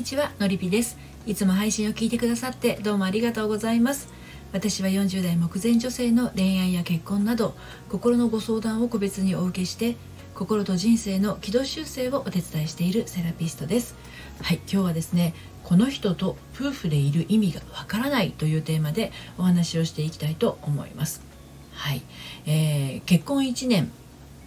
にちはのりぴです。いつも配信を聞いてくださってどうもありがとうございます。私は40代目前女性の恋愛や結婚など心のご相談を個別にお受けして心と人生の軌道修正をお手伝いしているセラピストです。はい今日はですねこの人と夫婦でいる意味がわからないというテーマでお話をしていきたいと思います。はい、えー、結婚1年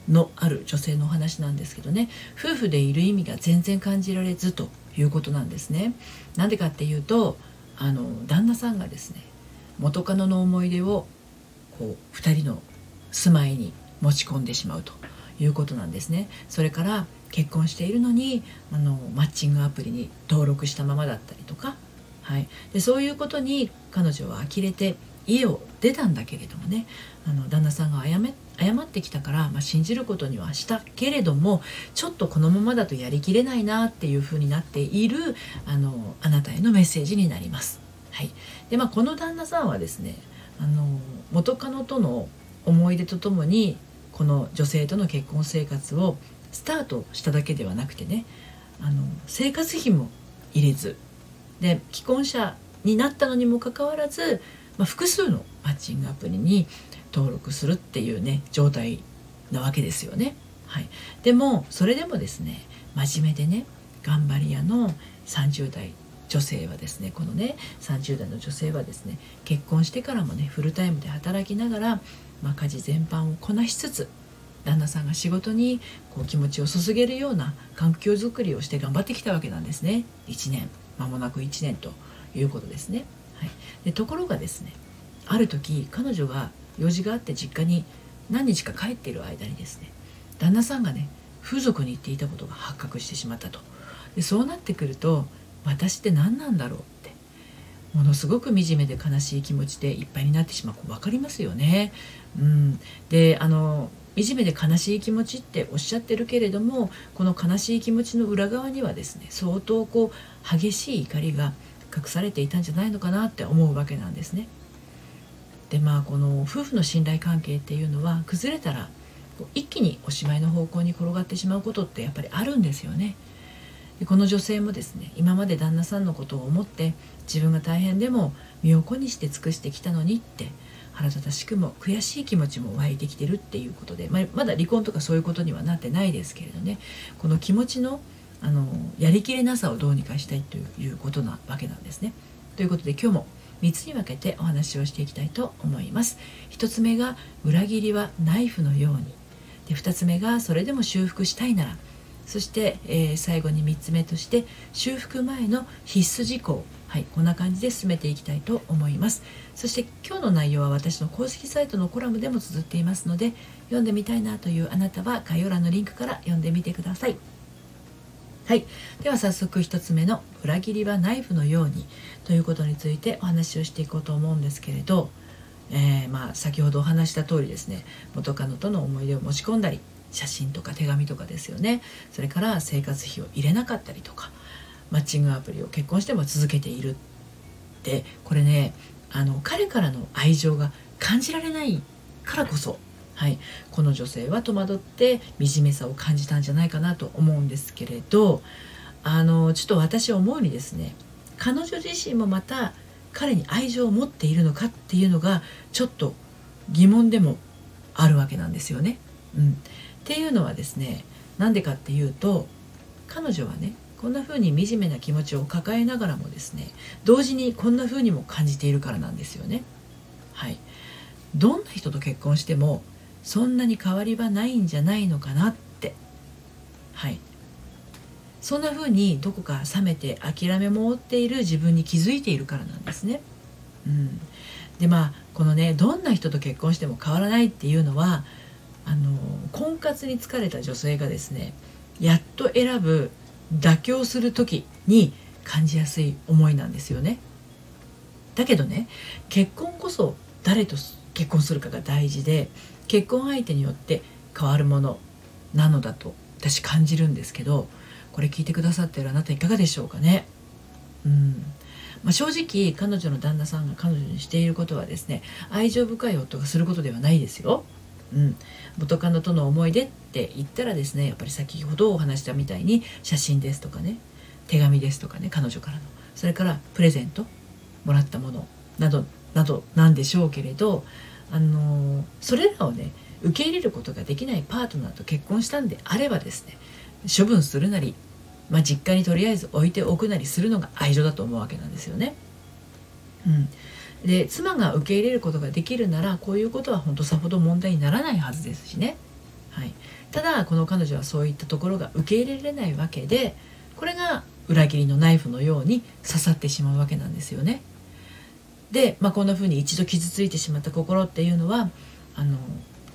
のある女性のお話なんですけどね夫婦でいる意味が全然感じられずと。いうことなんですね。なんでかっていうとあの旦那さんがですね元カノの思い出をこう2人の住まいに持ち込んでしまうということなんですね。それから結婚しているのにあのマッチングアプリに登録したままだったりとか、はい、でそういうことに彼女は呆れて家を出たんだけれどもねあの旦那さんが謝め謝ってきたから、まあ、信じることにはしたけれどもちょっとこのままだとやりきれないなっていうふうになっているあのあなたへのメッセージになります。はいでまあ、この旦那さんはですねあの元カノとの思い出とともにこの女性との結婚生活をスタートしただけではなくてねあの生活費も入れずで既婚者になったのにもかかわらずまあ、複数のマッチングアプリに登録するっていうね状態なわけですよね。はい、でもそれでもですね真面目でね頑張り屋の30代女性はですねこのね30代の女性はですね結婚してからもねフルタイムで働きながら、まあ、家事全般をこなしつつ旦那さんが仕事にこう気持ちを注げるような環境づくりをして頑張ってきたわけなんですね1年間もなく1年ということですね。はい、でところがですねある時彼女が用事があって実家に何日か帰っている間にですね旦那さんがね風俗に行っていたことが発覚してしまったとでそうなってくると私って何なんだろうってものすごく惨めで悲しい気持ちでいっぱいになってしまう分かりますよね。うん、であの惨めで悲しい気持ちっておっしゃってるけれどもこの悲しい気持ちの裏側にはですね相当こう激しい怒りが隠されていたんじゃないのかなって思うわけなんですね。でまあこの夫婦の信頼関係っていうのは崩れたら一気におしまいの方向に転がってしまうことってやっぱりあるんですよね。でこの女性もですね今まで旦那さんのことを思って自分が大変でも身を粉にして尽くしてきたのにって腹立たしくも悔しい気持ちも湧いてきてるっていうことで、まあ、まだ離婚とかそういうことにはなってないですけれどねこの気持ちのあのやりきれなさをどうにかしたいということなわけなんですね。ということで今日も3つに分けてお話をしていきたいと思います。1つ目が裏切りはナイフのように。で2つ目がそれでも修復したいなら。そして、えー、最後に3つ目として修復前の必須事項。はいこんな感じで進めていきたいと思います。そして今日の内容は私の公式サイトのコラムでも綴っていますので読んでみたいなというあなたは概要欄のリンクから読んでみてください。はい、では早速1つ目の「裏切りはナイフのように」ということについてお話をしていこうと思うんですけれど、えー、まあ先ほどお話した通りですね元カノとの思い出を持ち込んだり写真とか手紙とかですよね。それから生活費を入れなかったりとかマッチングアプリを結婚しても続けているってこれねあの彼からの愛情が感じられないからこそはい、この女性は戸惑って惨めさを感じたんじゃないかなと思うんですけれどあのちょっと私思うにですね彼女自身もまた彼に愛情を持っているのかっていうのがちょっと疑問でもあるわけなんですよね。うん、っていうのはですねなんでかっていうと彼女はねこんな風に惨めな気持ちを抱えながらもですね同時にこんな風にも感じているからなんですよね。はい、どんな人と結婚してもそんなに変わりはないんじゃないのかなってはいそんな風にどこか冷めて諦めも負っている自分に気づいているからなんですね。うん、でまあこのねどんな人と結婚しても変わらないっていうのはあの婚活に疲れた女性がですねやっと選ぶ妥協する時に感じやすい思いなんですよね。だけどね結婚こそ誰と結婚するかが大事で結婚相手によって変わるものなのだと私感じるんですけどこれ聞いてくださってるあなたいかがでしょうかね？うん。まあ、正直彼女の旦那さんが彼女にしていることはですね愛情深い夫がすることではないですよ。うん、元カノとの思い出って言ったらですねやっぱり先ほどお話したみたいに写真ですとかね手紙ですとかね彼女からの。それからプレゼントもらったものなどなどなんでしょうけれどあのそれらをね受け入れることができないパートナーと結婚したんであればですね処分するなり、まあ、実家にとりあえず置いておくなりするのが愛情だと思うわけなんですよね。うん、で妻が受け入れることができるならこういうことは本当さほど問題にならないはずですしね。はい、ただこの彼女はそういったところが受け入れられないわけでこれが裏切りのナイフのように刺さってしまうわけなんですよね。で、まあ、こんな風に一度傷ついてしまった心っていうのはあの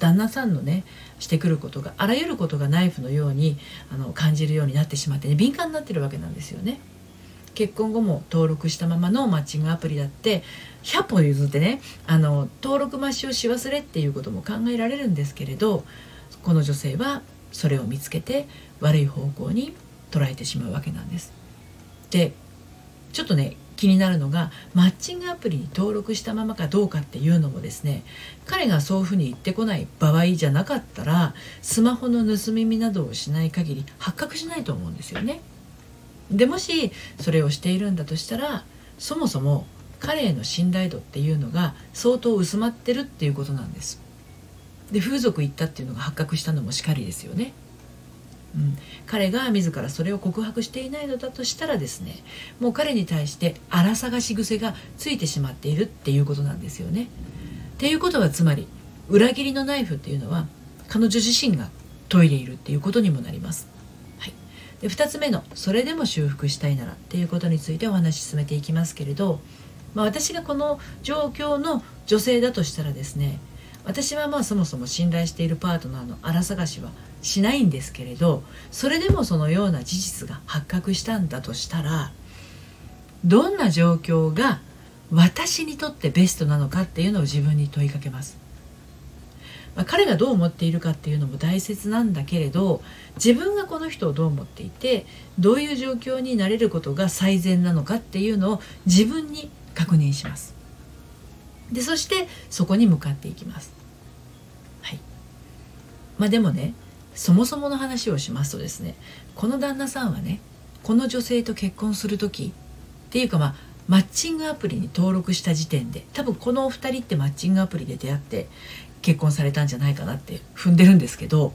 旦那さんのねしてくることがあらゆることがナイフのようにあの感じるようになってしまってね敏感になってるわけなんですよね。結婚後も登録したままのマッチングアプリだって100歩譲ってねあの登録抹消し忘れっていうことも考えられるんですけれどこの女性はそれを見つけて悪い方向に捉えてしまうわけなんです。でちょっとね気になるのがマッチングアプリに登録したままかどうかっていうのもですね彼がそういうふうに言ってこない場合じゃなかったらスマホの盗み見などをしない限り発覚しないと思うんですよね。でもしそれをしているんだとしたらそもそも彼への信頼度っていうのが相当薄まってるっていうことなんです。で風俗行ったっていうのが発覚したのもしかりですよね。うん、彼が自らそれを告白していないのだとしたらですねもう彼に対して荒探し癖がついてしまっているっていうことなんですよね。っていうことはつまり裏切りのナイフっていうのは彼女自身が研いでいるっていうことにもなります。はい、で2つ目の「それでも修復したいなら」っていうことについてお話し進めていきますけれど、まあ、私がこの状況の女性だとしたらですね私はまあそもそも信頼しているパートナーの荒探しはしないんですけれどそれでもそのような事実が発覚したんだとしたらどんな状況が私にとってベストなのかっていうのを自分に問いかけます。まあ、彼がどう思っているかっていうのも大切なんだけれど自分がこの人をどう思っていてどういう状況になれることが最善なのかっていうのを自分に確認します。でそしてそこに向かっていきます。はい。まあでもねそもそもの話をしますとですねこの旦那さんはねこの女性と結婚する時っていうかまあマッチングアプリに登録した時点で多分このお二人ってマッチングアプリで出会って結婚されたんじゃないかなって踏んでるんですけど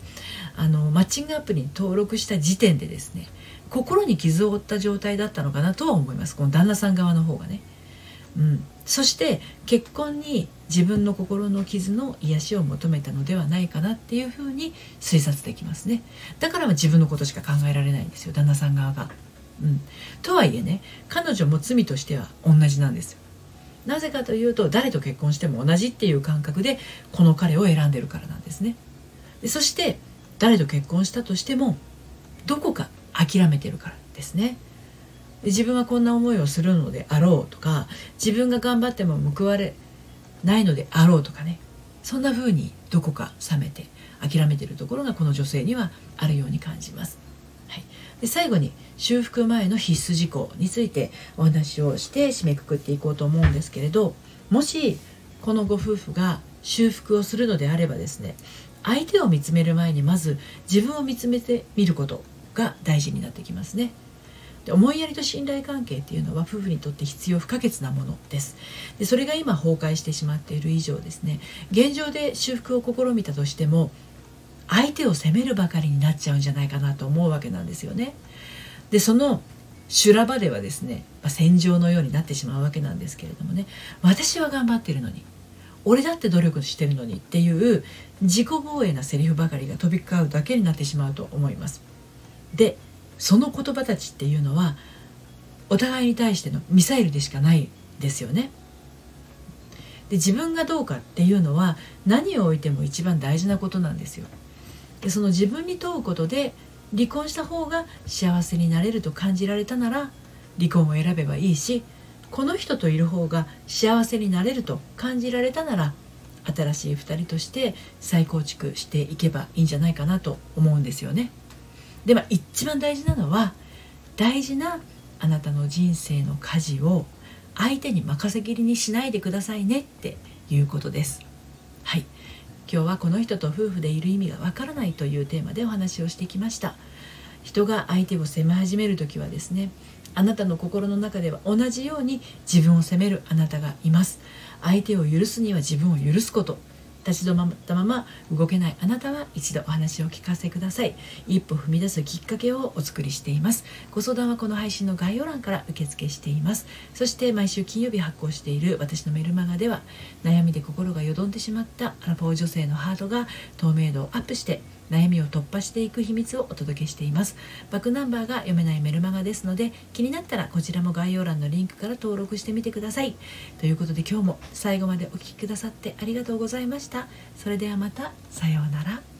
あのマッチングアプリに登録した時点でですね心に傷を負った状態だったのかなとは思いますこの旦那さん側の方がね。うん、そして結婚に自分の心の傷の癒しを求めたのではないかなっていうふうに推察できますねだから自分のことしか考えられないんですよ旦那さん側が。うん、とはいえね彼女も罪としては同じなんですよ。なぜかというと誰と結婚しても同じっていう感覚でこの彼を選んでるからなんですね。でそして誰と結婚したとしてもどこか諦めてるからですね。で自分はこんな思いをするのであろうとか自分が頑張っても報われないのであろうとかねそんな風にどこか冷めて諦めてるところがこの女性にはあるように感じます。はい、で最後に修復前の必須事項についてお話をして締めくくっていこうと思うんですけれどもしこのご夫婦が修復をするのであればですね相手を見つめる前にまず自分を見つめてみることが大事になってきますね。で思いやりと信頼関係っていうのは夫婦にとって必要不可欠なものです。でそれが今崩壊してしまっている以上ですね現状で修復を試みたとしても相手を責めるばかりになっちゃうんじゃないかなと思うわけなんですよね。でその修羅場ではですね、まあ、戦場のようになってしまうわけなんですけれどもね私は頑張ってるのに俺だって努力してるのにっていう自己防衛なセリフばかりが飛び交うだけになってしまうと思います。でその言葉たちっていうのはお互いに対してのミサイルでしかないですよね。で自分がどうかっていうのは何を置いても一番大事なことなんですよ。でその自分に問うことで離婚した方が幸せになれると感じられたなら離婚を選べばいいしこの人といる方が幸せになれると感じられたなら新しい2人として再構築していけばいいんじゃないかなと思うんですよね。でも一番大事なのは大事なあなたの人生の舵を相手に任せきりにしないでくださいねっていうことです。はい。今日はこの人と夫婦でいる意味がわからないというテーマでお話をしてきました。人が相手を責め始める時はですねあなたの心の中では同じように自分を責めるあなたがいます。相手を許すには自分を許すこと。立ち止まったまま動けない。あなたは一度お話を聞かせください。一歩踏み出すきっかけをお作りしています。ご相談はこの配信の概要欄から受付しています。そして毎週金曜日発行している私のメルマガでは悩みで心がよどんでしまったアラフォー女性のハートが透明度をアップして悩みを突破していく秘密をお届けしています。バックナンバーが読めないメルマガですので気になったらこちらも概要欄のリンクから登録してみてください。ということで今日も最後までお聴きくださってありがとうございました。それではまた。さようなら。